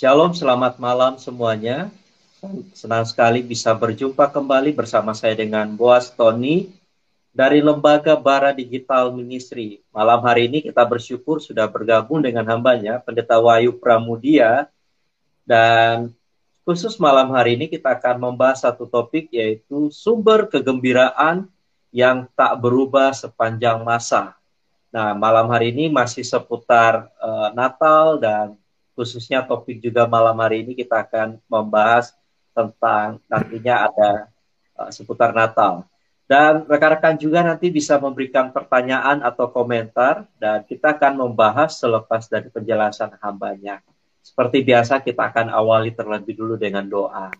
Shalom, selamat malam semuanya. Senang sekali bisa berjumpa kembali bersama saya dengan Boas Tony dari Lembaga Bara Digital Ministry. Malam hari ini kita bersyukur sudah bergabung dengan hambanya, Pendeta Wahyu Pramudia. Dan khusus malam hari ini kita akan membahas satu topik yaitu sumber kegembiraan yang tak berubah sepanjang masa. Nah, malam hari ini masih seputar uh, Natal dan khususnya topik juga malam hari ini kita akan membahas tentang nantinya ada uh, seputar Natal. Dan rekan-rekan juga nanti bisa memberikan pertanyaan atau komentar dan kita akan membahas selepas dari penjelasan hambanya. Seperti biasa kita akan awali terlebih dulu dengan doa.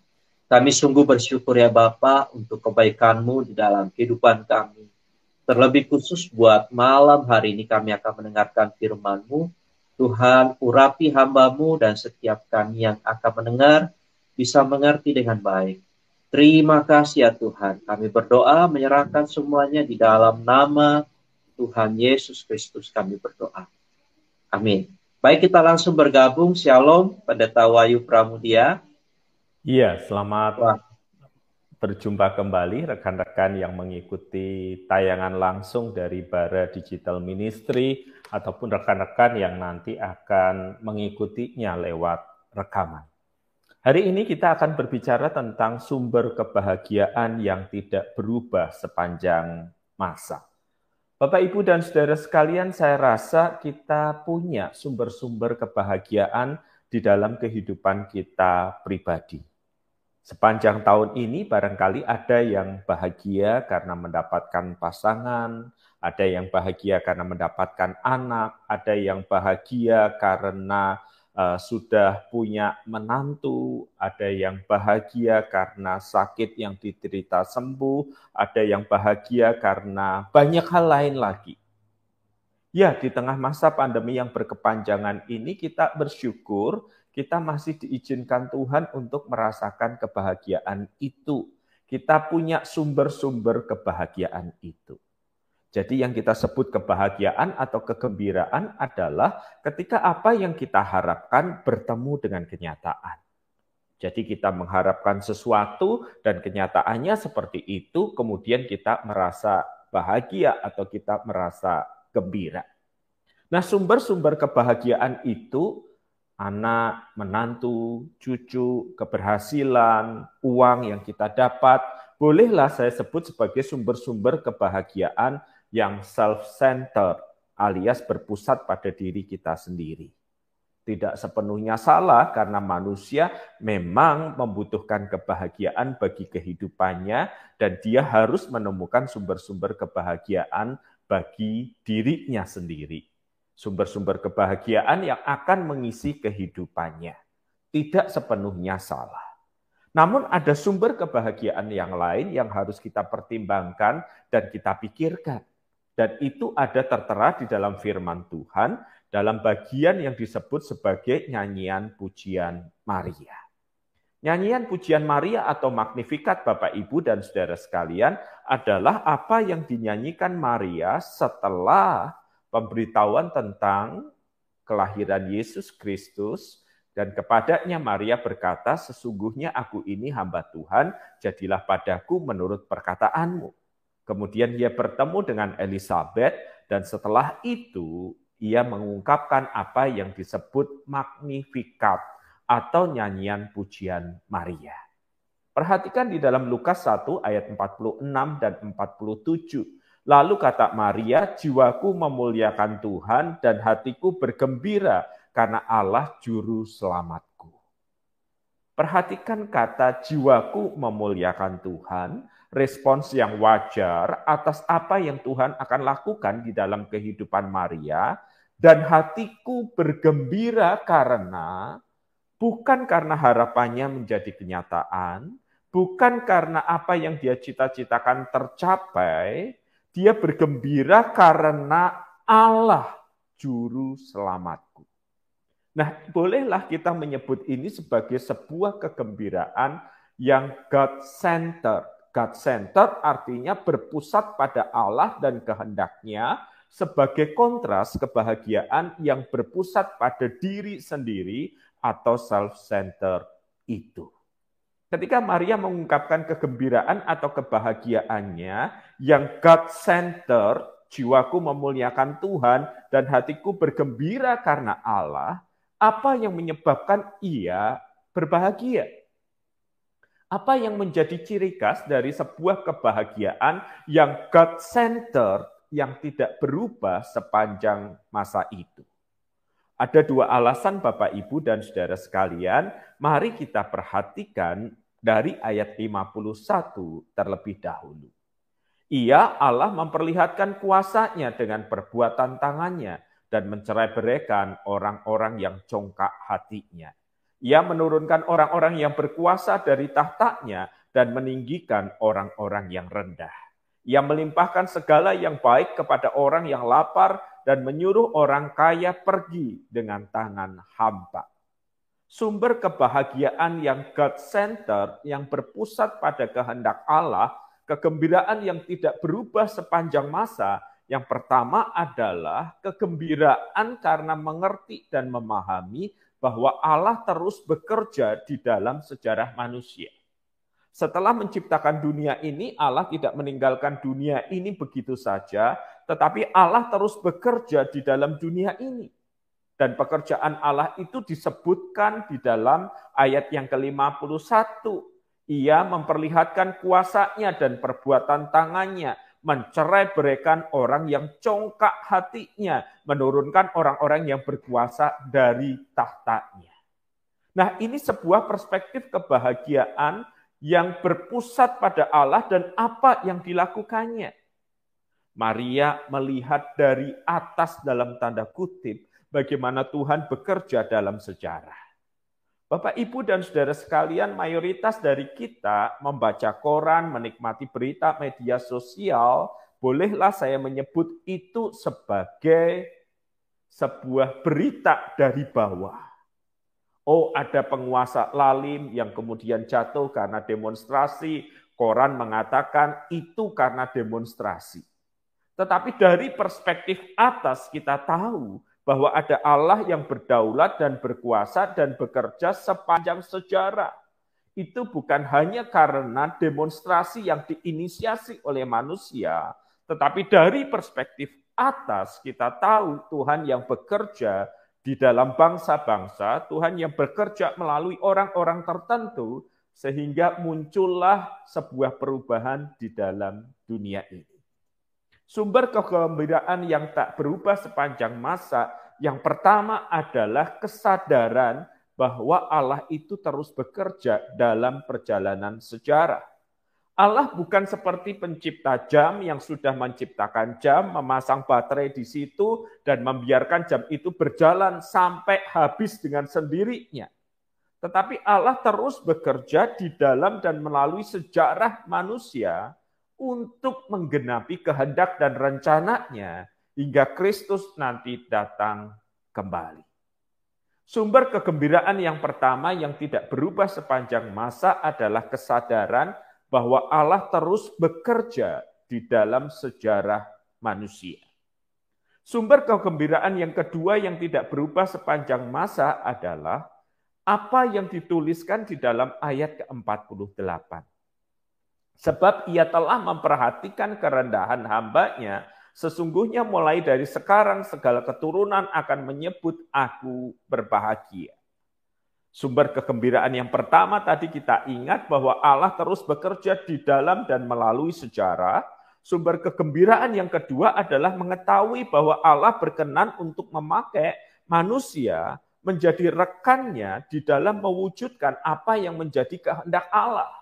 Kami sungguh bersyukur ya Bapak untuk kebaikanmu di dalam kehidupan kami. Terlebih khusus buat malam hari ini kami akan mendengarkan firman-Mu Tuhan, urapi hambamu dan setiap kami yang akan mendengar bisa mengerti dengan baik. Terima kasih ya Tuhan. Kami berdoa menyerahkan semuanya di dalam nama Tuhan Yesus Kristus kami berdoa. Amin. Baik kita langsung bergabung. Shalom, Pendeta Wahyu Pramudia. Iya, selamat Wah berjumpa kembali rekan-rekan yang mengikuti tayangan langsung dari Bara Digital Ministry ataupun rekan-rekan yang nanti akan mengikutinya lewat rekaman. Hari ini kita akan berbicara tentang sumber kebahagiaan yang tidak berubah sepanjang masa. Bapak, Ibu, dan saudara sekalian, saya rasa kita punya sumber-sumber kebahagiaan di dalam kehidupan kita pribadi Sepanjang tahun ini barangkali ada yang bahagia karena mendapatkan pasangan, ada yang bahagia karena mendapatkan anak, ada yang bahagia karena uh, sudah punya menantu, ada yang bahagia karena sakit yang diterita sembuh, ada yang bahagia karena banyak hal lain lagi. Ya, di tengah masa pandemi yang berkepanjangan ini kita bersyukur kita masih diizinkan Tuhan untuk merasakan kebahagiaan itu. Kita punya sumber-sumber kebahagiaan itu. Jadi yang kita sebut kebahagiaan atau kegembiraan adalah ketika apa yang kita harapkan bertemu dengan kenyataan. Jadi kita mengharapkan sesuatu dan kenyataannya seperti itu, kemudian kita merasa bahagia atau kita merasa gembira. Nah, sumber-sumber kebahagiaan itu anak, menantu, cucu, keberhasilan, uang yang kita dapat, bolehlah saya sebut sebagai sumber-sumber kebahagiaan yang self-centered alias berpusat pada diri kita sendiri. Tidak sepenuhnya salah karena manusia memang membutuhkan kebahagiaan bagi kehidupannya dan dia harus menemukan sumber-sumber kebahagiaan bagi dirinya sendiri sumber-sumber kebahagiaan yang akan mengisi kehidupannya. Tidak sepenuhnya salah. Namun ada sumber kebahagiaan yang lain yang harus kita pertimbangkan dan kita pikirkan. Dan itu ada tertera di dalam firman Tuhan dalam bagian yang disebut sebagai nyanyian pujian Maria. Nyanyian pujian Maria atau Magnificat Bapak Ibu dan Saudara sekalian adalah apa yang dinyanyikan Maria setelah pemberitahuan tentang kelahiran Yesus Kristus dan kepadanya Maria berkata, sesungguhnya aku ini hamba Tuhan, jadilah padaku menurut perkataanmu. Kemudian ia bertemu dengan Elizabeth dan setelah itu ia mengungkapkan apa yang disebut Magnificat atau nyanyian pujian Maria. Perhatikan di dalam Lukas 1 ayat 46 dan 47. Lalu kata Maria, jiwaku memuliakan Tuhan dan hatiku bergembira karena Allah juru selamatku. Perhatikan kata jiwaku memuliakan Tuhan, respons yang wajar atas apa yang Tuhan akan lakukan di dalam kehidupan Maria, dan hatiku bergembira karena bukan karena harapannya menjadi kenyataan, bukan karena apa yang dia cita-citakan tercapai, dia bergembira karena Allah juru selamatku. Nah, bolehlah kita menyebut ini sebagai sebuah kegembiraan yang God-centered. God-centered artinya berpusat pada Allah dan kehendaknya sebagai kontras kebahagiaan yang berpusat pada diri sendiri atau self-center itu. Ketika Maria mengungkapkan kegembiraan atau kebahagiaannya yang God-center, jiwaku memuliakan Tuhan dan hatiku bergembira karena Allah, apa yang menyebabkan ia berbahagia? Apa yang menjadi ciri khas dari sebuah kebahagiaan yang God-center yang tidak berubah sepanjang masa itu? Ada dua alasan Bapak Ibu dan Saudara sekalian, mari kita perhatikan dari ayat 51 terlebih dahulu. Ia Allah memperlihatkan kuasanya dengan perbuatan tangannya dan mencerai beraikan orang-orang yang congkak hatinya. Ia menurunkan orang-orang yang berkuasa dari tahtanya dan meninggikan orang-orang yang rendah. Ia melimpahkan segala yang baik kepada orang yang lapar dan menyuruh orang kaya pergi dengan tangan hampa. Sumber kebahagiaan yang God-centered, yang berpusat pada kehendak Allah, kegembiraan yang tidak berubah sepanjang masa, yang pertama adalah kegembiraan karena mengerti dan memahami bahwa Allah terus bekerja di dalam sejarah manusia. Setelah menciptakan dunia ini, Allah tidak meninggalkan dunia ini begitu saja, tetapi Allah terus bekerja di dalam dunia ini. Dan pekerjaan Allah itu disebutkan di dalam ayat yang ke-51. Ia memperlihatkan kuasanya dan perbuatan tangannya, mencerai berikan orang yang congkak hatinya, menurunkan orang-orang yang berkuasa dari tahtanya. Nah ini sebuah perspektif kebahagiaan yang berpusat pada Allah dan apa yang dilakukannya. Maria melihat dari atas dalam tanda kutip bagaimana Tuhan bekerja dalam sejarah. Bapak, Ibu, dan saudara sekalian, mayoritas dari kita membaca koran, menikmati berita media sosial, bolehlah saya menyebut itu sebagai sebuah berita dari bawah. Oh, ada penguasa lalim yang kemudian jatuh karena demonstrasi. Koran mengatakan itu karena demonstrasi. Tetapi dari perspektif atas kita tahu bahwa ada Allah yang berdaulat dan berkuasa dan bekerja sepanjang sejarah. Itu bukan hanya karena demonstrasi yang diinisiasi oleh manusia, tetapi dari perspektif atas kita tahu Tuhan yang bekerja di dalam bangsa-bangsa, Tuhan yang bekerja melalui orang-orang tertentu, sehingga muncullah sebuah perubahan di dalam dunia ini. Sumber kegembiraan yang tak berubah sepanjang masa yang pertama adalah kesadaran bahwa Allah itu terus bekerja dalam perjalanan sejarah. Allah bukan seperti pencipta jam yang sudah menciptakan jam, memasang baterai di situ, dan membiarkan jam itu berjalan sampai habis dengan sendirinya. Tetapi Allah terus bekerja di dalam dan melalui sejarah manusia untuk menggenapi kehendak dan rencananya hingga Kristus nanti datang kembali. Sumber kegembiraan yang pertama yang tidak berubah sepanjang masa adalah kesadaran bahwa Allah terus bekerja di dalam sejarah manusia. Sumber kegembiraan yang kedua yang tidak berubah sepanjang masa adalah apa yang dituliskan di dalam ayat ke-48. Sebab ia telah memperhatikan kerendahan hambanya, sesungguhnya mulai dari sekarang segala keturunan akan menyebut aku berbahagia. Sumber kegembiraan yang pertama tadi kita ingat bahwa Allah terus bekerja di dalam dan melalui sejarah. Sumber kegembiraan yang kedua adalah mengetahui bahwa Allah berkenan untuk memakai manusia menjadi rekannya di dalam mewujudkan apa yang menjadi kehendak Allah.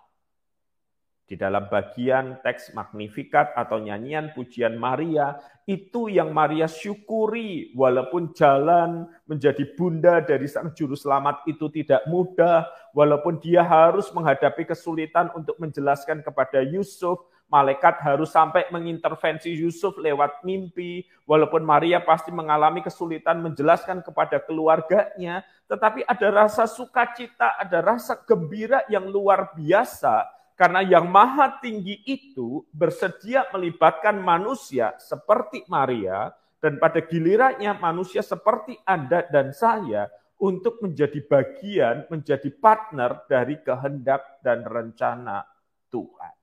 Di dalam bagian teks Magnificat atau nyanyian pujian Maria, itu yang Maria syukuri walaupun jalan menjadi bunda dari sang juru selamat itu tidak mudah, walaupun dia harus menghadapi kesulitan untuk menjelaskan kepada Yusuf, malaikat harus sampai mengintervensi Yusuf lewat mimpi, walaupun Maria pasti mengalami kesulitan menjelaskan kepada keluarganya, tetapi ada rasa sukacita, ada rasa gembira yang luar biasa karena yang maha tinggi itu bersedia melibatkan manusia seperti Maria, dan pada gilirannya manusia seperti Anda dan saya untuk menjadi bagian, menjadi partner dari kehendak dan rencana Tuhan.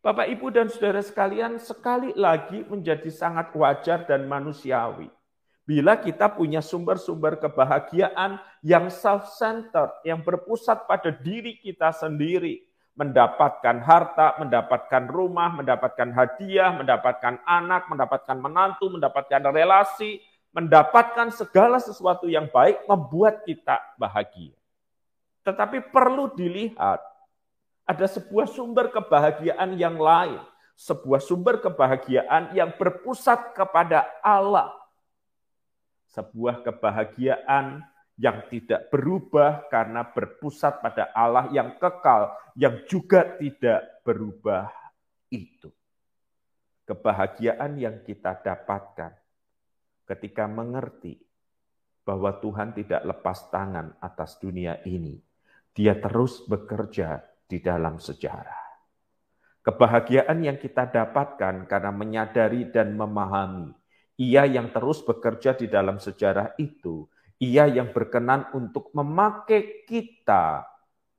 Bapak, Ibu, dan saudara sekalian, sekali lagi menjadi sangat wajar dan manusiawi bila kita punya sumber-sumber kebahagiaan yang self-centered, yang berpusat pada diri kita sendiri, mendapatkan harta, mendapatkan rumah, mendapatkan hadiah, mendapatkan anak, mendapatkan menantu, mendapatkan relasi, mendapatkan segala sesuatu yang baik membuat kita bahagia. Tetapi perlu dilihat ada sebuah sumber kebahagiaan yang lain, sebuah sumber kebahagiaan yang berpusat kepada Allah. Sebuah kebahagiaan yang tidak berubah karena berpusat pada Allah yang kekal, yang juga tidak berubah itu. Kebahagiaan yang kita dapatkan ketika mengerti bahwa Tuhan tidak lepas tangan atas dunia ini. Dia terus bekerja di dalam sejarah. Kebahagiaan yang kita dapatkan karena menyadari dan memahami ia yang terus bekerja di dalam sejarah itu, ia yang berkenan untuk memakai kita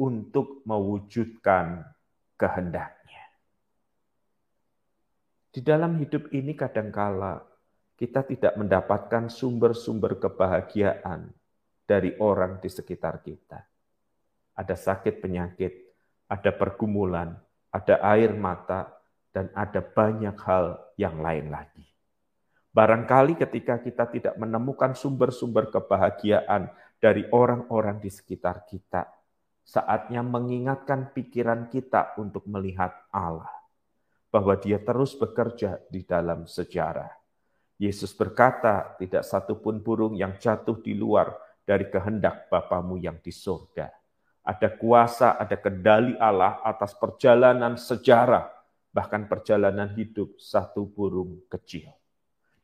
untuk mewujudkan kehendaknya. Di dalam hidup ini kadangkala kita tidak mendapatkan sumber-sumber kebahagiaan dari orang di sekitar kita. Ada sakit penyakit, ada pergumulan, ada air mata, dan ada banyak hal yang lain lagi. Barangkali ketika kita tidak menemukan sumber-sumber kebahagiaan dari orang-orang di sekitar kita, saatnya mengingatkan pikiran kita untuk melihat Allah, bahwa Dia terus bekerja di dalam sejarah. Yesus berkata, "Tidak satupun burung yang jatuh di luar dari kehendak Bapamu yang di surga." ada kuasa, ada kendali Allah atas perjalanan sejarah, bahkan perjalanan hidup satu burung kecil.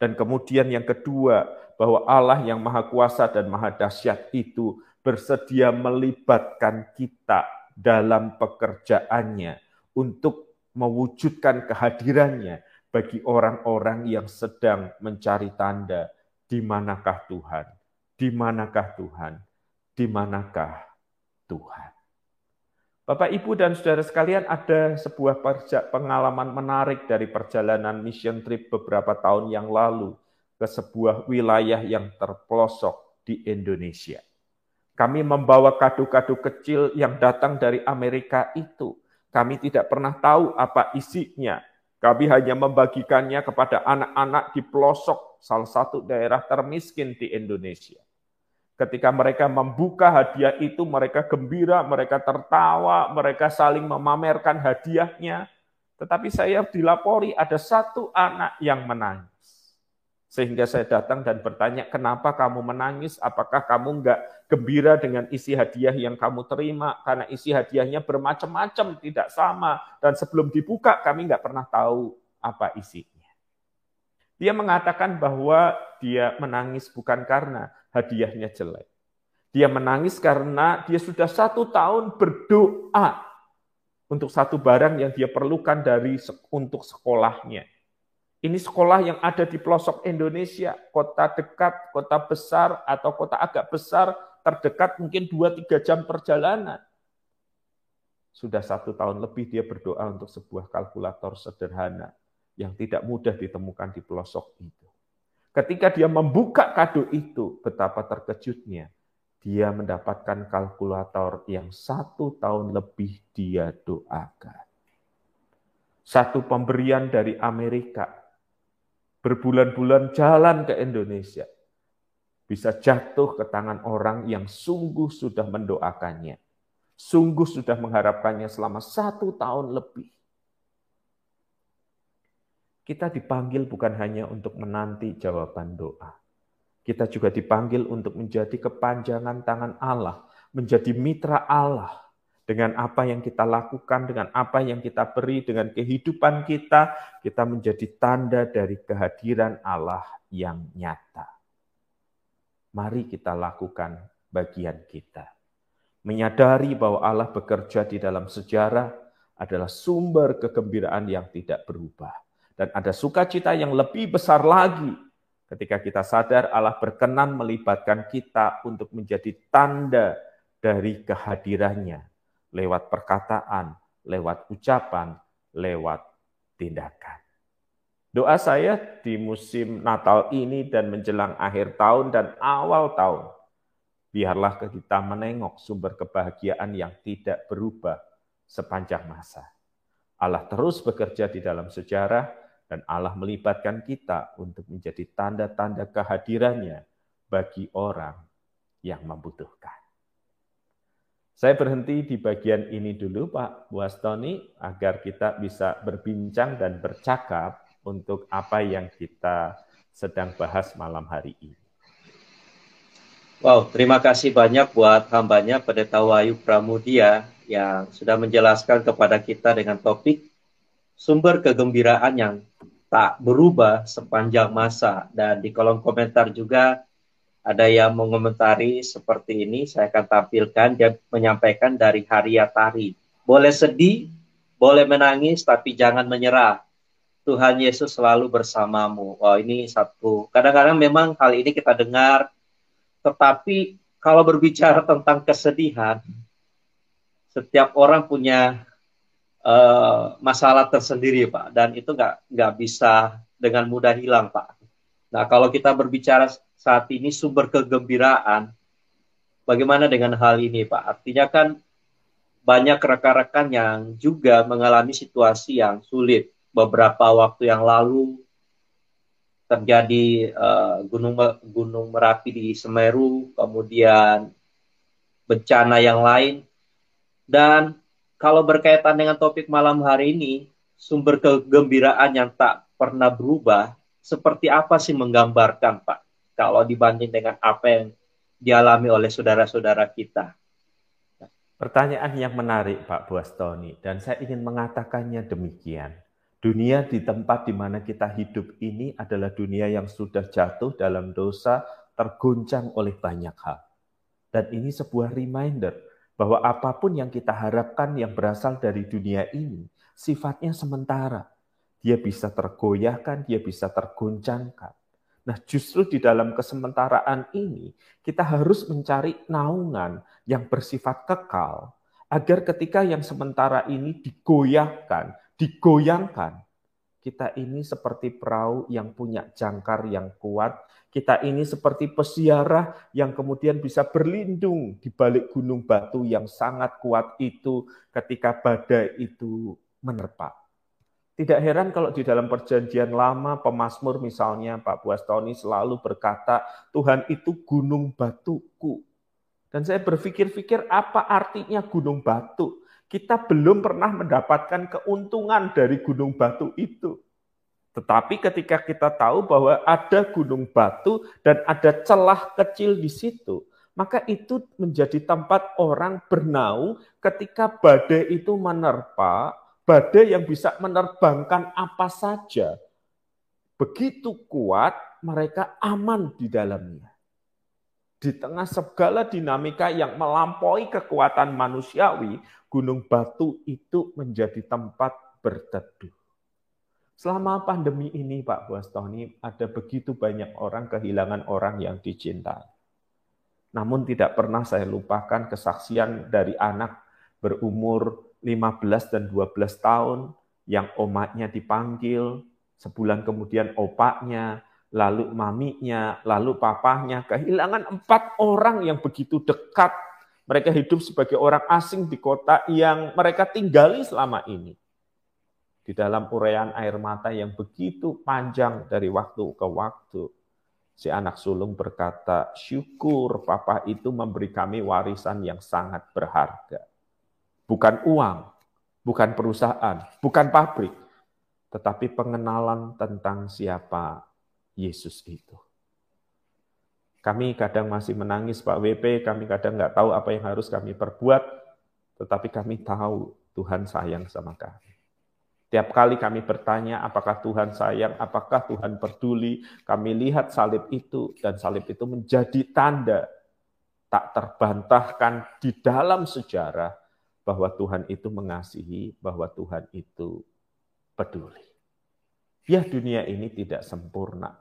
Dan kemudian yang kedua, bahwa Allah yang maha kuasa dan maha dahsyat itu bersedia melibatkan kita dalam pekerjaannya untuk mewujudkan kehadirannya bagi orang-orang yang sedang mencari tanda di manakah Tuhan, di manakah Tuhan, di manakah Tuhan. Bapak, Ibu, dan saudara sekalian, ada sebuah pengalaman menarik dari perjalanan mission trip beberapa tahun yang lalu ke sebuah wilayah yang terpelosok di Indonesia. Kami membawa kado-kado kecil yang datang dari Amerika itu. Kami tidak pernah tahu apa isinya. Kami hanya membagikannya kepada anak-anak di pelosok salah satu daerah termiskin di Indonesia. Ketika mereka membuka hadiah itu, mereka gembira, mereka tertawa, mereka saling memamerkan hadiahnya. Tetapi saya dilapori ada satu anak yang menangis. Sehingga saya datang dan bertanya, kenapa kamu menangis? Apakah kamu enggak gembira dengan isi hadiah yang kamu terima? Karena isi hadiahnya bermacam-macam, tidak sama. Dan sebelum dibuka, kami enggak pernah tahu apa isinya. Dia mengatakan bahwa dia menangis bukan karena hadiahnya jelek. Dia menangis karena dia sudah satu tahun berdoa untuk satu barang yang dia perlukan dari untuk sekolahnya. Ini sekolah yang ada di pelosok Indonesia, kota dekat, kota besar, atau kota agak besar, terdekat mungkin 2-3 jam perjalanan. Sudah satu tahun lebih dia berdoa untuk sebuah kalkulator sederhana yang tidak mudah ditemukan di pelosok itu. Ketika dia membuka kado itu, betapa terkejutnya. Dia mendapatkan kalkulator yang satu tahun lebih dia doakan. Satu pemberian dari Amerika. Berbulan-bulan jalan ke Indonesia. Bisa jatuh ke tangan orang yang sungguh sudah mendoakannya. Sungguh sudah mengharapkannya selama satu tahun lebih kita dipanggil bukan hanya untuk menanti jawaban doa. Kita juga dipanggil untuk menjadi kepanjangan tangan Allah, menjadi mitra Allah dengan apa yang kita lakukan, dengan apa yang kita beri, dengan kehidupan kita, kita menjadi tanda dari kehadiran Allah yang nyata. Mari kita lakukan bagian kita. Menyadari bahwa Allah bekerja di dalam sejarah adalah sumber kegembiraan yang tidak berubah dan ada sukacita yang lebih besar lagi Ketika kita sadar Allah berkenan melibatkan kita untuk menjadi tanda dari kehadirannya lewat perkataan, lewat ucapan, lewat tindakan. Doa saya di musim Natal ini dan menjelang akhir tahun dan awal tahun, biarlah kita menengok sumber kebahagiaan yang tidak berubah sepanjang masa. Allah terus bekerja di dalam sejarah dan Allah melibatkan kita untuk menjadi tanda-tanda kehadirannya bagi orang yang membutuhkan. Saya berhenti di bagian ini dulu Pak Buastoni agar kita bisa berbincang dan bercakap untuk apa yang kita sedang bahas malam hari ini. Wow, terima kasih banyak buat hambanya Pendeta Wahyu Pramudia yang sudah menjelaskan kepada kita dengan topik sumber kegembiraan yang tak berubah sepanjang masa. Dan di kolom komentar juga ada yang mengomentari seperti ini, saya akan tampilkan, dia menyampaikan dari Haria Tari. Boleh sedih, boleh menangis, tapi jangan menyerah. Tuhan Yesus selalu bersamamu. Wah, ini satu. Kadang-kadang memang hal ini kita dengar, tetapi kalau berbicara tentang kesedihan, setiap orang punya uh, masalah tersendiri, Pak, dan itu nggak nggak bisa dengan mudah hilang, Pak. Nah, kalau kita berbicara saat ini sumber kegembiraan, bagaimana dengan hal ini, Pak? Artinya kan banyak rekan-rekan yang juga mengalami situasi yang sulit beberapa waktu yang lalu terjadi uh, gunung gunung merapi di Semeru, kemudian bencana yang lain. Dan kalau berkaitan dengan topik malam hari ini, sumber kegembiraan yang tak pernah berubah, seperti apa sih menggambarkan Pak? Kalau dibanding dengan apa yang dialami oleh saudara-saudara kita. Pertanyaan yang menarik Pak Buastoni, dan saya ingin mengatakannya demikian. Dunia di tempat di mana kita hidup ini adalah dunia yang sudah jatuh dalam dosa, tergoncang oleh banyak hal. Dan ini sebuah reminder bahwa apa pun yang kita harapkan yang berasal dari dunia ini, sifatnya sementara. Dia bisa tergoyahkan, dia bisa tergoncangkan. Nah, justru di dalam kesementaraan ini, kita harus mencari naungan yang bersifat kekal, agar ketika yang sementara ini digoyahkan, digoyangkan. Kita ini seperti perahu yang punya jangkar yang kuat. Kita ini seperti pesiarah yang kemudian bisa berlindung di balik gunung batu yang sangat kuat itu ketika badai itu menerpa. Tidak heran kalau di dalam perjanjian lama pemazmur misalnya Pak Buastoni selalu berkata Tuhan itu gunung batuku. Dan saya berpikir-pikir apa artinya gunung batu? Kita belum pernah mendapatkan keuntungan dari gunung batu itu. Tetapi ketika kita tahu bahwa ada gunung batu dan ada celah kecil di situ, maka itu menjadi tempat orang bernaung ketika badai itu menerpa, badai yang bisa menerbangkan apa saja. Begitu kuat, mereka aman di dalamnya. Di tengah segala dinamika yang melampaui kekuatan manusiawi, gunung batu itu menjadi tempat berteduh. Selama pandemi ini, Pak Buastoni, ada begitu banyak orang kehilangan orang yang dicintai. Namun tidak pernah saya lupakan kesaksian dari anak berumur 15 dan 12 tahun yang omaknya dipanggil, sebulan kemudian opaknya, lalu maminya, lalu papahnya, kehilangan empat orang yang begitu dekat mereka hidup sebagai orang asing di kota yang mereka tinggali selama ini. Di dalam uraian air mata yang begitu panjang dari waktu ke waktu, si anak sulung berkata, syukur papa itu memberi kami warisan yang sangat berharga. Bukan uang, bukan perusahaan, bukan pabrik, tetapi pengenalan tentang siapa Yesus itu. Kami kadang masih menangis Pak WP, kami kadang nggak tahu apa yang harus kami perbuat, tetapi kami tahu Tuhan sayang sama kami. Tiap kali kami bertanya apakah Tuhan sayang, apakah Tuhan peduli, kami lihat salib itu dan salib itu menjadi tanda tak terbantahkan di dalam sejarah bahwa Tuhan itu mengasihi, bahwa Tuhan itu peduli. Ya dunia ini tidak sempurna,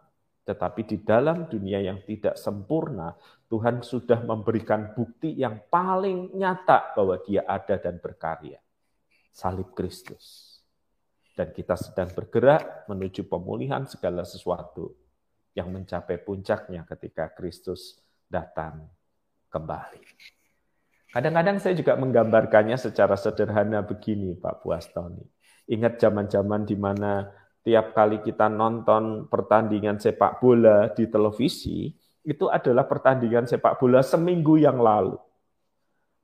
Tetapi di dalam dunia yang tidak sempurna, Tuhan sudah memberikan bukti yang paling nyata bahwa dia ada dan berkarya. Salib Kristus. Dan kita sedang bergerak menuju pemulihan segala sesuatu yang mencapai puncaknya ketika Kristus datang kembali. Kadang-kadang saya juga menggambarkannya secara sederhana begini, Pak Puastoni. Ingat zaman-zaman di mana tiap kali kita nonton pertandingan sepak bola di televisi, itu adalah pertandingan sepak bola seminggu yang lalu.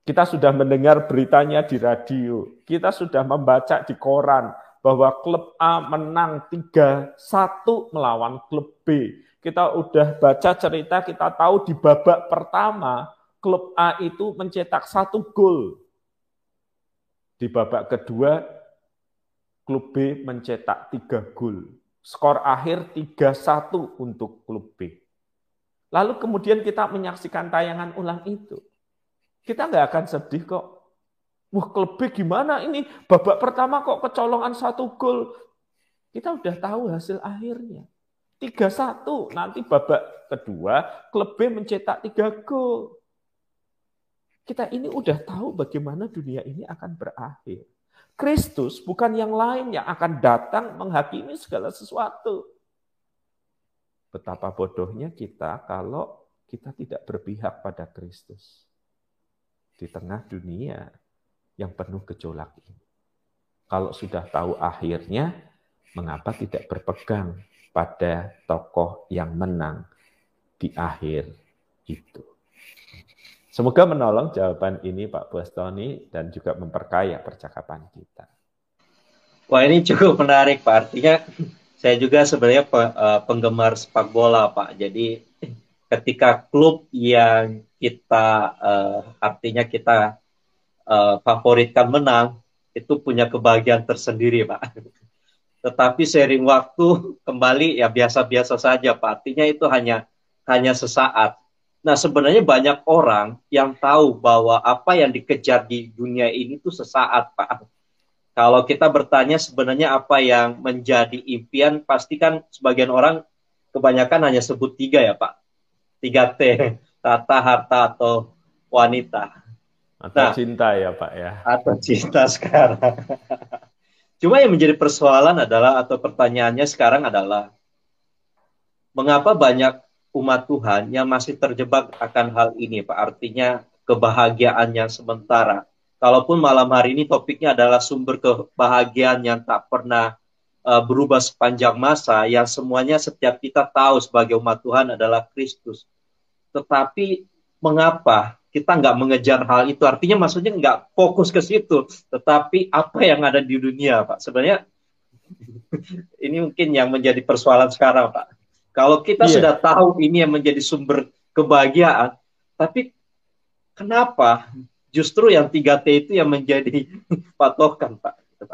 Kita sudah mendengar beritanya di radio, kita sudah membaca di koran bahwa klub A menang 3-1 melawan klub B. Kita udah baca cerita, kita tahu di babak pertama klub A itu mencetak satu gol. Di babak kedua klub B mencetak tiga gol. Skor akhir 3-1 untuk klub B. Lalu kemudian kita menyaksikan tayangan ulang itu. Kita nggak akan sedih kok. Wah klub B gimana ini? Babak pertama kok kecolongan satu gol. Kita udah tahu hasil akhirnya. 3-1. Nanti babak kedua klub B mencetak tiga gol. Kita ini udah tahu bagaimana dunia ini akan berakhir. Kristus bukan yang lain yang akan datang menghakimi segala sesuatu. Betapa bodohnya kita kalau kita tidak berpihak pada Kristus di tengah dunia yang penuh gejolak ini. Kalau sudah tahu akhirnya, mengapa tidak berpegang pada tokoh yang menang di akhir itu? Semoga menolong jawaban ini Pak Bostoni dan juga memperkaya percakapan kita. Wah ini cukup menarik Pak. Artinya saya juga sebenarnya eh, penggemar sepak bola Pak. Jadi ketika klub yang kita uh, artinya kita uh, favoritkan menang itu punya kebahagiaan tersendiri Pak. Tetapi sering waktu kembali ya biasa-biasa saja Pak. Artinya itu hanya hanya sesaat Nah, sebenarnya banyak orang yang tahu bahwa apa yang dikejar di dunia ini itu sesaat, Pak. Kalau kita bertanya sebenarnya apa yang menjadi impian, pasti kan sebagian orang kebanyakan hanya sebut tiga ya, Pak. Tiga T, tata, harta, atau wanita. Atau nah, cinta ya, Pak ya. Atau cinta sekarang. Cuma yang menjadi persoalan adalah, atau pertanyaannya sekarang adalah, mengapa banyak umat Tuhan yang masih terjebak akan hal ini, Pak. Artinya kebahagiaannya sementara. Kalaupun malam hari ini topiknya adalah sumber kebahagiaan yang tak pernah uh, berubah sepanjang masa, yang semuanya setiap kita tahu sebagai umat Tuhan adalah Kristus. Tetapi mengapa kita nggak mengejar hal itu? Artinya maksudnya nggak fokus ke situ, tetapi apa yang ada di dunia, Pak? Sebenarnya ini mungkin yang menjadi persoalan sekarang, Pak. Kalau kita yeah. sudah tahu ini yang menjadi sumber kebahagiaan, tapi kenapa justru yang 3T itu yang menjadi patokan, Pak? Gitu,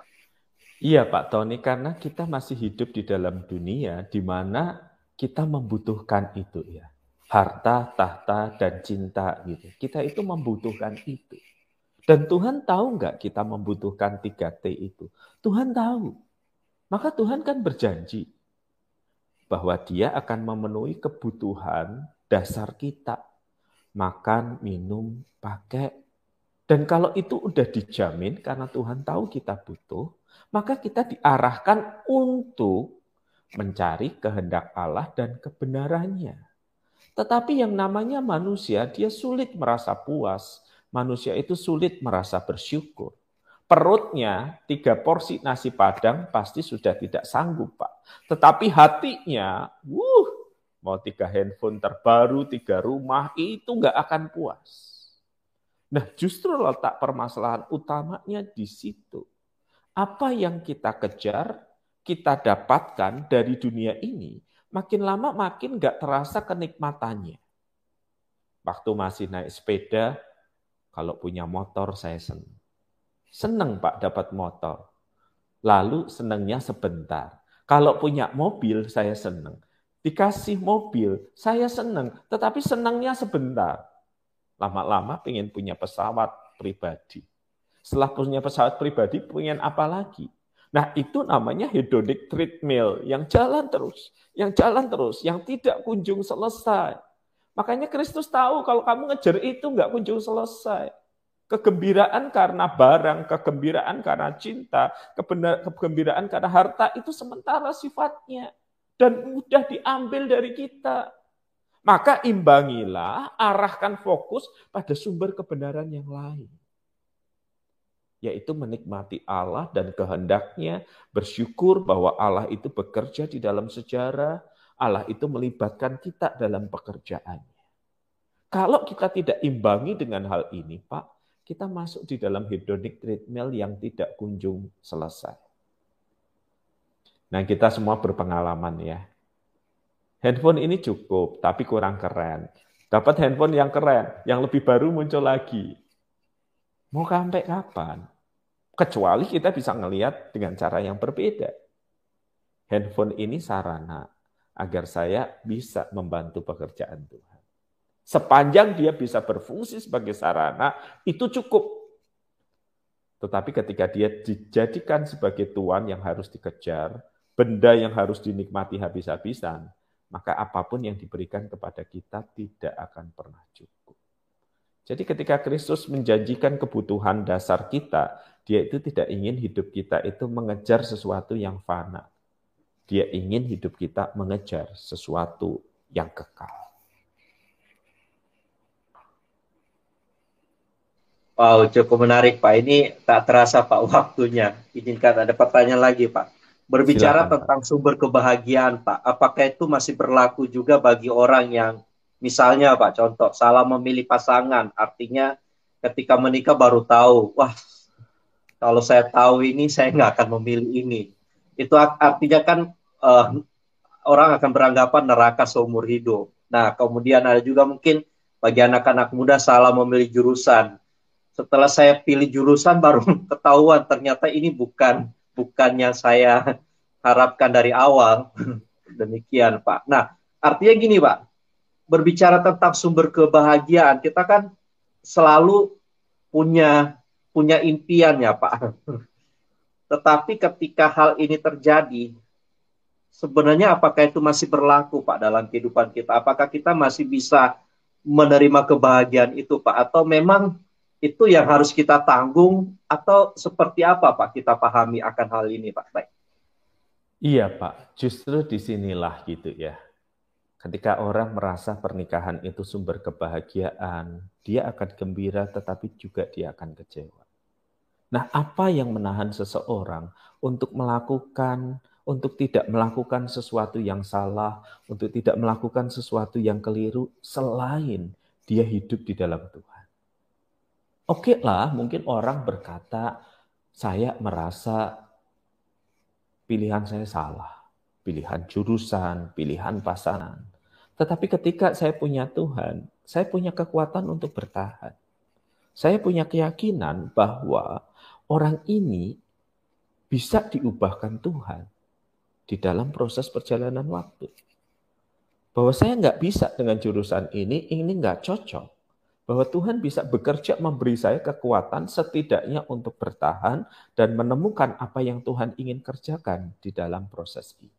iya, Pak Tony, karena kita masih hidup di dalam dunia di mana kita membutuhkan itu ya. Harta, tahta, dan cinta gitu. Kita itu membutuhkan itu. Dan Tuhan tahu nggak kita membutuhkan 3T itu? Tuhan tahu. Maka Tuhan kan berjanji, bahwa dia akan memenuhi kebutuhan dasar kita. Makan, minum, pakai. Dan kalau itu udah dijamin karena Tuhan tahu kita butuh, maka kita diarahkan untuk mencari kehendak Allah dan kebenarannya. Tetapi yang namanya manusia, dia sulit merasa puas. Manusia itu sulit merasa bersyukur perutnya tiga porsi nasi padang pasti sudah tidak sanggup, Pak. Tetapi hatinya, wuh, mau tiga handphone terbaru, tiga rumah, itu nggak akan puas. Nah, justru letak permasalahan utamanya di situ. Apa yang kita kejar, kita dapatkan dari dunia ini, makin lama makin nggak terasa kenikmatannya. Waktu masih naik sepeda, kalau punya motor saya senang Seneng Pak dapat motor. Lalu senengnya sebentar. Kalau punya mobil saya seneng. Dikasih mobil saya seneng. Tetapi senangnya sebentar. Lama-lama pengen punya pesawat pribadi. Setelah punya pesawat pribadi, pengen apa lagi? Nah, itu namanya hedonic treadmill yang jalan terus, yang jalan terus, yang tidak kunjung selesai. Makanya Kristus tahu kalau kamu ngejar itu nggak kunjung selesai. Kegembiraan karena barang, kegembiraan karena cinta, kegembiraan karena harta itu sementara sifatnya dan mudah diambil dari kita. Maka imbangilah, arahkan fokus pada sumber kebenaran yang lain yaitu menikmati Allah dan kehendaknya, bersyukur bahwa Allah itu bekerja di dalam sejarah, Allah itu melibatkan kita dalam pekerjaannya. Kalau kita tidak imbangi dengan hal ini, Pak, kita masuk di dalam hedonic treadmill yang tidak kunjung selesai. Nah, kita semua berpengalaman ya. Handphone ini cukup, tapi kurang keren. Dapat handphone yang keren, yang lebih baru muncul lagi. Mau sampai kapan? Kecuali kita bisa melihat dengan cara yang berbeda. Handphone ini sarana agar saya bisa membantu pekerjaan Tuhan. Sepanjang dia bisa berfungsi sebagai sarana, itu cukup. Tetapi ketika dia dijadikan sebagai tuan yang harus dikejar, benda yang harus dinikmati habis-habisan, maka apa pun yang diberikan kepada kita tidak akan pernah cukup. Jadi ketika Kristus menjanjikan kebutuhan dasar kita, dia itu tidak ingin hidup kita itu mengejar sesuatu yang fana. Dia ingin hidup kita mengejar sesuatu yang kekal. Wow, cukup menarik Pak. Ini tak terasa Pak waktunya. Izinkan ada pertanyaan lagi Pak. Berbicara Silakan, tentang Pak. sumber kebahagiaan Pak, apakah itu masih berlaku juga bagi orang yang misalnya Pak, contoh salah memilih pasangan, artinya ketika menikah baru tahu, wah kalau saya tahu ini saya nggak akan memilih ini. Itu artinya kan uh, orang akan beranggapan neraka seumur hidup. Nah, kemudian ada juga mungkin bagi anak-anak muda salah memilih jurusan. Setelah saya pilih jurusan baru ketahuan ternyata ini bukan bukannya saya harapkan dari awal. Demikian, Pak. Nah, artinya gini, Pak. Berbicara tentang sumber kebahagiaan, kita kan selalu punya punya impian ya Pak. Tetapi ketika hal ini terjadi, sebenarnya apakah itu masih berlaku Pak dalam kehidupan kita? Apakah kita masih bisa menerima kebahagiaan itu Pak? Atau memang itu yang harus kita tanggung atau seperti apa Pak kita pahami akan hal ini Pak? Baik. Iya Pak, justru di sinilah gitu ya. Ketika orang merasa pernikahan itu sumber kebahagiaan, dia akan gembira tetapi juga dia akan kecewa. Nah, apa yang menahan seseorang untuk melakukan, untuk tidak melakukan sesuatu yang salah, untuk tidak melakukan sesuatu yang keliru, selain dia hidup di dalam Tuhan? Oke lah, mungkin orang berkata, saya merasa pilihan saya salah, pilihan jurusan, pilihan pasangan. Tetapi ketika saya punya Tuhan, saya punya kekuatan untuk bertahan. Saya punya keyakinan bahwa orang ini bisa diubahkan Tuhan di dalam proses perjalanan waktu. Bahwa saya nggak bisa dengan jurusan ini, ini nggak cocok. Bahwa Tuhan bisa bekerja memberi saya kekuatan setidaknya untuk bertahan dan menemukan apa yang Tuhan ingin kerjakan di dalam proses ini.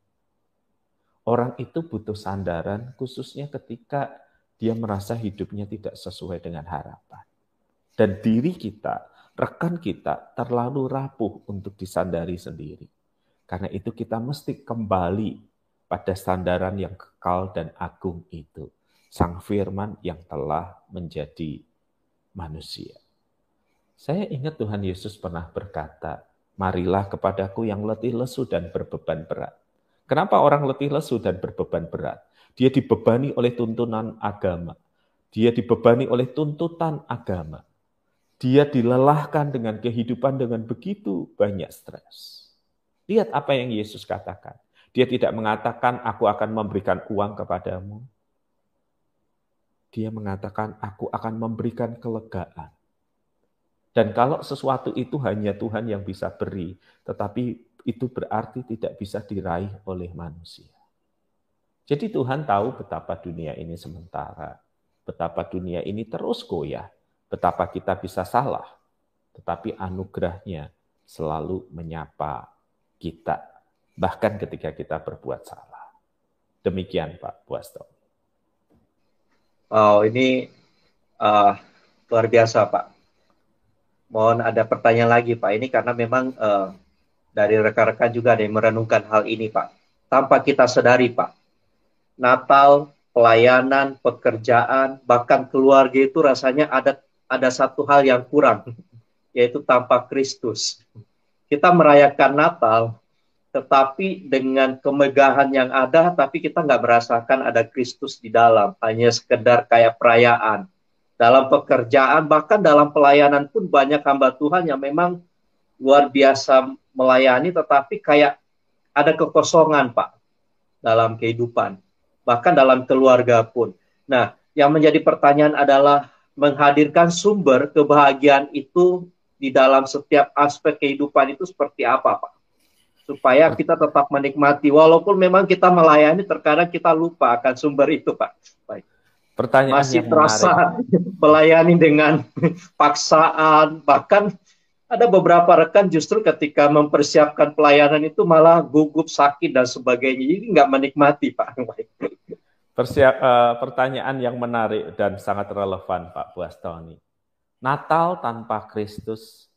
Orang itu butuh sandaran khususnya ketika dia merasa hidupnya tidak sesuai dengan harapan dan diri kita, rekan kita terlalu rapuh untuk disandari sendiri. Karena itu kita mesti kembali pada sandaran yang kekal dan agung itu. Sang firman yang telah menjadi manusia. Saya ingat Tuhan Yesus pernah berkata, Marilah kepadaku yang letih lesu dan berbeban berat. Kenapa orang letih lesu dan berbeban berat? Dia dibebani oleh tuntunan agama. Dia dibebani oleh tuntutan agama. Dia dilelahkan dengan kehidupan dengan begitu banyak stres. Lihat apa yang Yesus katakan. Dia tidak mengatakan, aku akan memberikan uang kepadamu. Dia mengatakan, aku akan memberikan kelegaan. Dan kalau sesuatu itu hanya Tuhan yang bisa beri, tetapi itu berarti tidak bisa diraih oleh manusia. Jadi Tuhan tahu betapa dunia ini sementara, betapa dunia ini terus goyah, betapa kita bisa salah, tetapi anugerahnya selalu menyapa kita, bahkan ketika kita berbuat salah. Demikian Pak Buasto. Oh, ini uh, luar biasa Pak. Mohon ada pertanyaan lagi Pak. Ini karena memang uh, dari rekan-rekan juga ada yang merenungkan hal ini Pak. Tanpa kita sadari Pak, Natal, pelayanan, pekerjaan, bahkan keluarga itu rasanya ada ada satu hal yang kurang, yaitu tanpa Kristus. Kita merayakan Natal, tetapi dengan kemegahan yang ada, tapi kita nggak merasakan ada Kristus di dalam, hanya sekedar kayak perayaan. Dalam pekerjaan, bahkan dalam pelayanan pun banyak hamba Tuhan yang memang luar biasa melayani, tetapi kayak ada kekosongan, Pak, dalam kehidupan, bahkan dalam keluarga pun. Nah, yang menjadi pertanyaan adalah menghadirkan sumber kebahagiaan itu di dalam setiap aspek kehidupan itu seperti apa, Pak? Supaya kita tetap menikmati, walaupun memang kita melayani, terkadang kita lupa akan sumber itu, Pak. Baik. Pertanyaan Masih yang terasa melayani dengan paksaan, bahkan ada beberapa rekan justru ketika mempersiapkan pelayanan itu malah gugup, sakit, dan sebagainya. Jadi nggak menikmati, Pak. Persiap, uh, pertanyaan yang menarik dan sangat relevan, Pak Buastoni. Natal tanpa Kristus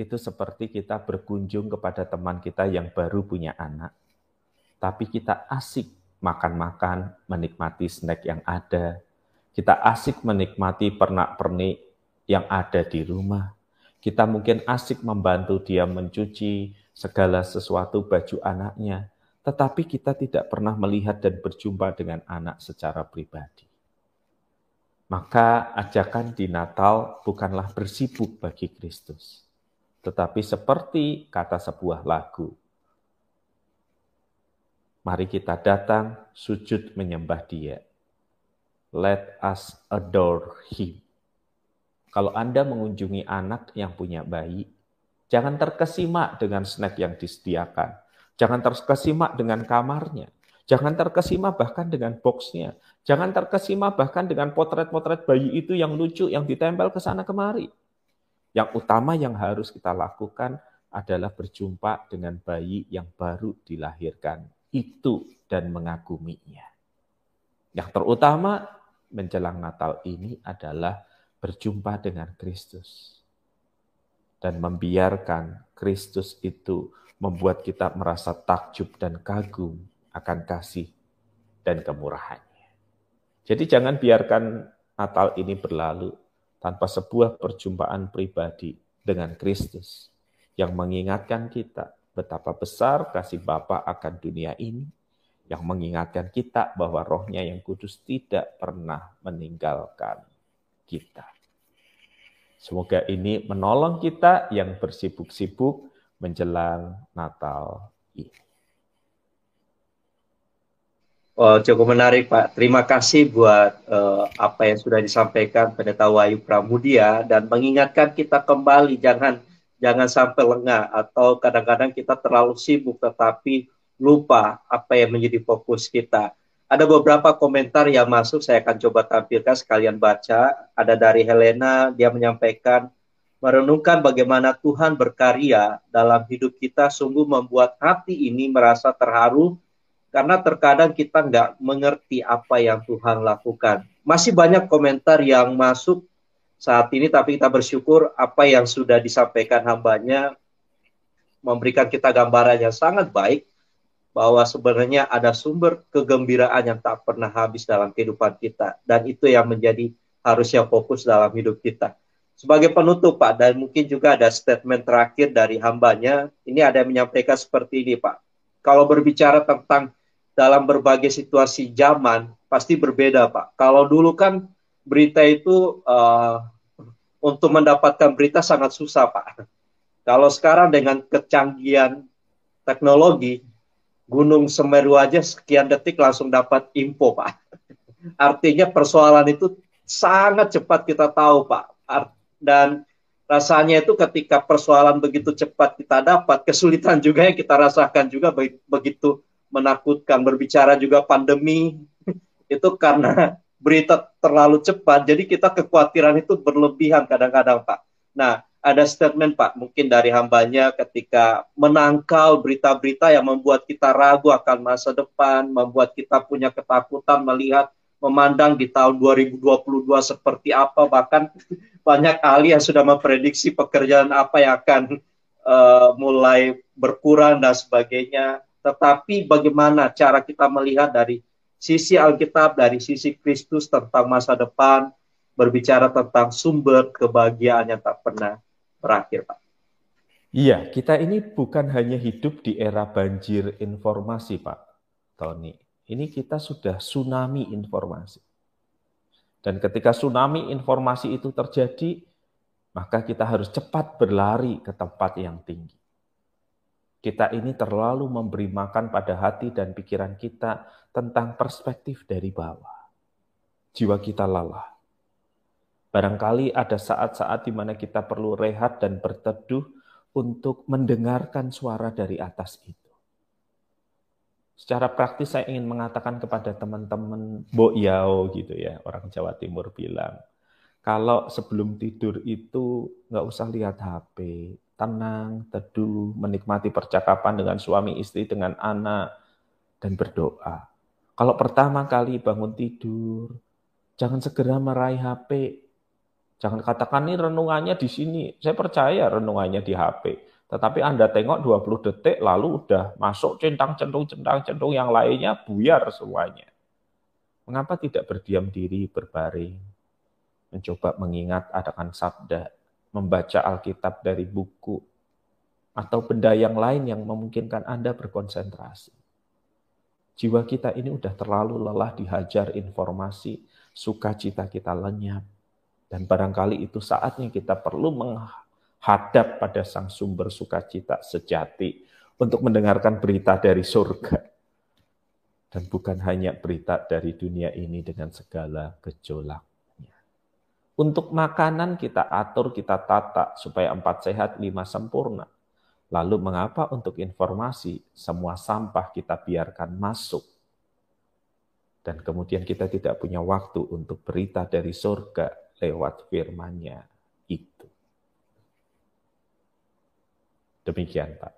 itu seperti kita berkunjung kepada teman kita yang baru punya anak, tapi kita asik makan-makan, menikmati snack yang ada. Kita asik menikmati pernak-pernik yang ada di rumah. Kita mungkin asik membantu dia mencuci segala sesuatu baju anaknya tetapi kita tidak pernah melihat dan berjumpa dengan anak secara pribadi. Maka ajakan di Natal bukanlah bersibuk bagi Kristus, tetapi seperti kata sebuah lagu. Mari kita datang sujud menyembah Dia. Let us adore Him. Kalau Anda mengunjungi anak yang punya bayi, jangan terkesima dengan snack yang disediakan Jangan terkesima dengan kamarnya. Jangan terkesima bahkan dengan boxnya. Jangan terkesima bahkan dengan potret-potret bayi itu yang lucu yang ditempel ke sana kemari. Yang utama yang harus kita lakukan adalah berjumpa dengan bayi yang baru dilahirkan itu dan mengaguminya. Yang terutama menjelang Natal ini adalah berjumpa dengan Kristus dan membiarkan Kristus itu membuat kita merasa takjub dan kagum akan kasih dan kemurahannya. Jadi jangan biarkan Natal ini berlalu tanpa sebuah perjumpaan pribadi dengan Kristus yang mengingatkan kita betapa besar kasih Bapa akan dunia ini, yang mengingatkan kita bahwa rohnya yang kudus tidak pernah meninggalkan kita. Semoga ini menolong kita yang bersibuk-sibuk menjelang Natal ini. Oh, cukup menarik Pak. Terima kasih buat uh, apa yang sudah disampaikan Pendeta Wahyu Pramudia dan mengingatkan kita kembali jangan jangan sampai lengah atau kadang-kadang kita terlalu sibuk tetapi lupa apa yang menjadi fokus kita. Ada beberapa komentar yang masuk saya akan coba tampilkan sekalian baca. Ada dari Helena dia menyampaikan merenungkan bagaimana Tuhan berkarya dalam hidup kita sungguh membuat hati ini merasa terharu karena terkadang kita nggak mengerti apa yang Tuhan lakukan. Masih banyak komentar yang masuk saat ini, tapi kita bersyukur apa yang sudah disampaikan hambanya memberikan kita gambaran yang sangat baik bahwa sebenarnya ada sumber kegembiraan yang tak pernah habis dalam kehidupan kita dan itu yang menjadi harusnya fokus dalam hidup kita. Sebagai penutup Pak, dan mungkin juga ada statement terakhir dari hambanya, ini ada yang menyampaikan seperti ini Pak. Kalau berbicara tentang dalam berbagai situasi zaman, pasti berbeda Pak. Kalau dulu kan berita itu uh, untuk mendapatkan berita sangat susah Pak. Kalau sekarang dengan kecanggihan teknologi, Gunung Semeru aja sekian detik langsung dapat info Pak. Artinya persoalan itu sangat cepat kita tahu Pak dan rasanya itu ketika persoalan begitu cepat kita dapat, kesulitan juga yang kita rasakan juga begitu menakutkan. Berbicara juga pandemi itu karena berita terlalu cepat, jadi kita kekhawatiran itu berlebihan kadang-kadang Pak. Nah, ada statement Pak, mungkin dari hambanya ketika menangkal berita-berita yang membuat kita ragu akan masa depan, membuat kita punya ketakutan melihat, memandang di tahun 2022 seperti apa, bahkan banyak ahli yang sudah memprediksi pekerjaan apa yang akan uh, mulai berkurang dan sebagainya. Tetapi bagaimana cara kita melihat dari sisi Alkitab, dari sisi Kristus tentang masa depan, berbicara tentang sumber kebahagiaan yang tak pernah berakhir, Pak. Iya, kita ini bukan hanya hidup di era banjir informasi, Pak Tony. Ini kita sudah tsunami informasi. Dan ketika tsunami informasi itu terjadi, maka kita harus cepat berlari ke tempat yang tinggi. Kita ini terlalu memberi makan pada hati dan pikiran kita tentang perspektif dari bawah. Jiwa kita lelah. Barangkali ada saat-saat di mana kita perlu rehat dan berteduh untuk mendengarkan suara dari atas itu. Secara praktis saya ingin mengatakan kepada teman-teman Bo Yao gitu ya, orang Jawa Timur bilang, kalau sebelum tidur itu nggak usah lihat HP, tenang, teduh, menikmati percakapan dengan suami istri, dengan anak, dan berdoa. Kalau pertama kali bangun tidur, jangan segera meraih HP, Jangan katakan ini renungannya di sini. Saya percaya renungannya di HP. Tetapi Anda tengok 20 detik lalu udah masuk centang centung centang centung yang lainnya buyar semuanya. Mengapa tidak berdiam diri berbaring? Mencoba mengingat akan sabda, membaca Alkitab dari buku, atau benda yang lain yang memungkinkan Anda berkonsentrasi. Jiwa kita ini udah terlalu lelah dihajar informasi, sukacita kita lenyap, dan barangkali itu saatnya kita perlu menghadap pada sang sumber sukacita sejati untuk mendengarkan berita dari surga. Dan bukan hanya berita dari dunia ini dengan segala gejolaknya. Untuk makanan kita atur, kita tata supaya empat sehat, lima sempurna. Lalu mengapa untuk informasi semua sampah kita biarkan masuk dan kemudian kita tidak punya waktu untuk berita dari surga lewat firman-Nya itu. Demikian, Pak.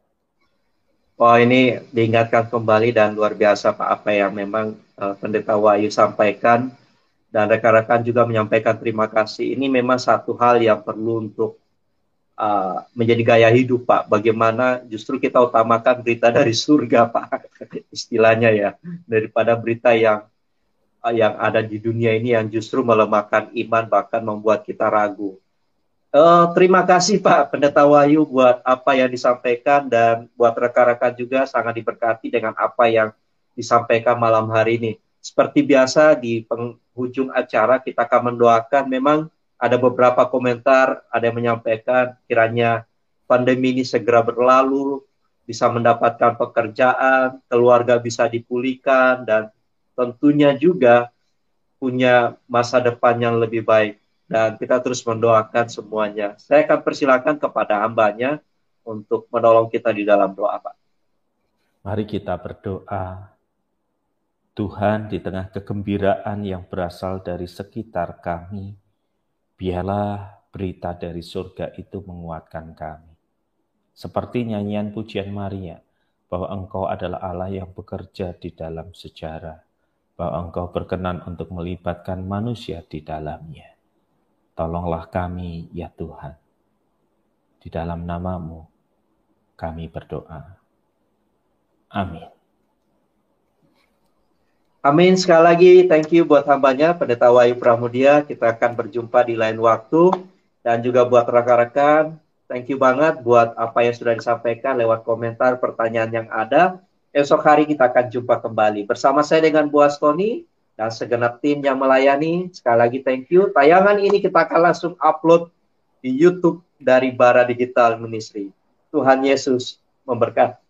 Oh ini diingatkan kembali dan luar biasa Pak apa yang memang uh, Pendeta Wahyu sampaikan dan rekan-rekan juga menyampaikan terima kasih. Ini memang satu hal yang perlu untuk uh, menjadi gaya hidup Pak. Bagaimana justru kita utamakan berita dari surga Pak, istilahnya ya, daripada berita yang yang ada di dunia ini yang justru melemahkan iman bahkan membuat kita ragu. Uh, terima kasih Pak Pendeta Wahyu buat apa yang disampaikan dan buat rekan-rekan juga sangat diberkati dengan apa yang disampaikan malam hari ini. Seperti biasa di penghujung acara kita akan mendoakan memang ada beberapa komentar, ada yang menyampaikan kiranya pandemi ini segera berlalu, bisa mendapatkan pekerjaan, keluarga bisa dipulihkan dan tentunya juga punya masa depan yang lebih baik dan kita terus mendoakan semuanya. Saya akan persilakan kepada hambanya untuk menolong kita di dalam doa, Pak. Mari kita berdoa. Tuhan di tengah kegembiraan yang berasal dari sekitar kami, biarlah berita dari surga itu menguatkan kami. Seperti nyanyian pujian Maria, bahwa Engkau adalah Allah yang bekerja di dalam sejarah bahwa Engkau berkenan untuk melibatkan manusia di dalamnya. Tolonglah kami, ya Tuhan. Di dalam namamu, kami berdoa. Amin. Amin. Sekali lagi, thank you buat hambanya, Pendeta Wahyu Pramudia. Kita akan berjumpa di lain waktu. Dan juga buat rekan-rekan, thank you banget buat apa yang sudah disampaikan lewat komentar, pertanyaan yang ada. Esok hari kita akan jumpa kembali. Bersama saya dengan Buas Tony dan segenap tim yang melayani. Sekali lagi thank you. Tayangan ini kita akan langsung upload di YouTube dari Bara Digital Ministry. Tuhan Yesus memberkati.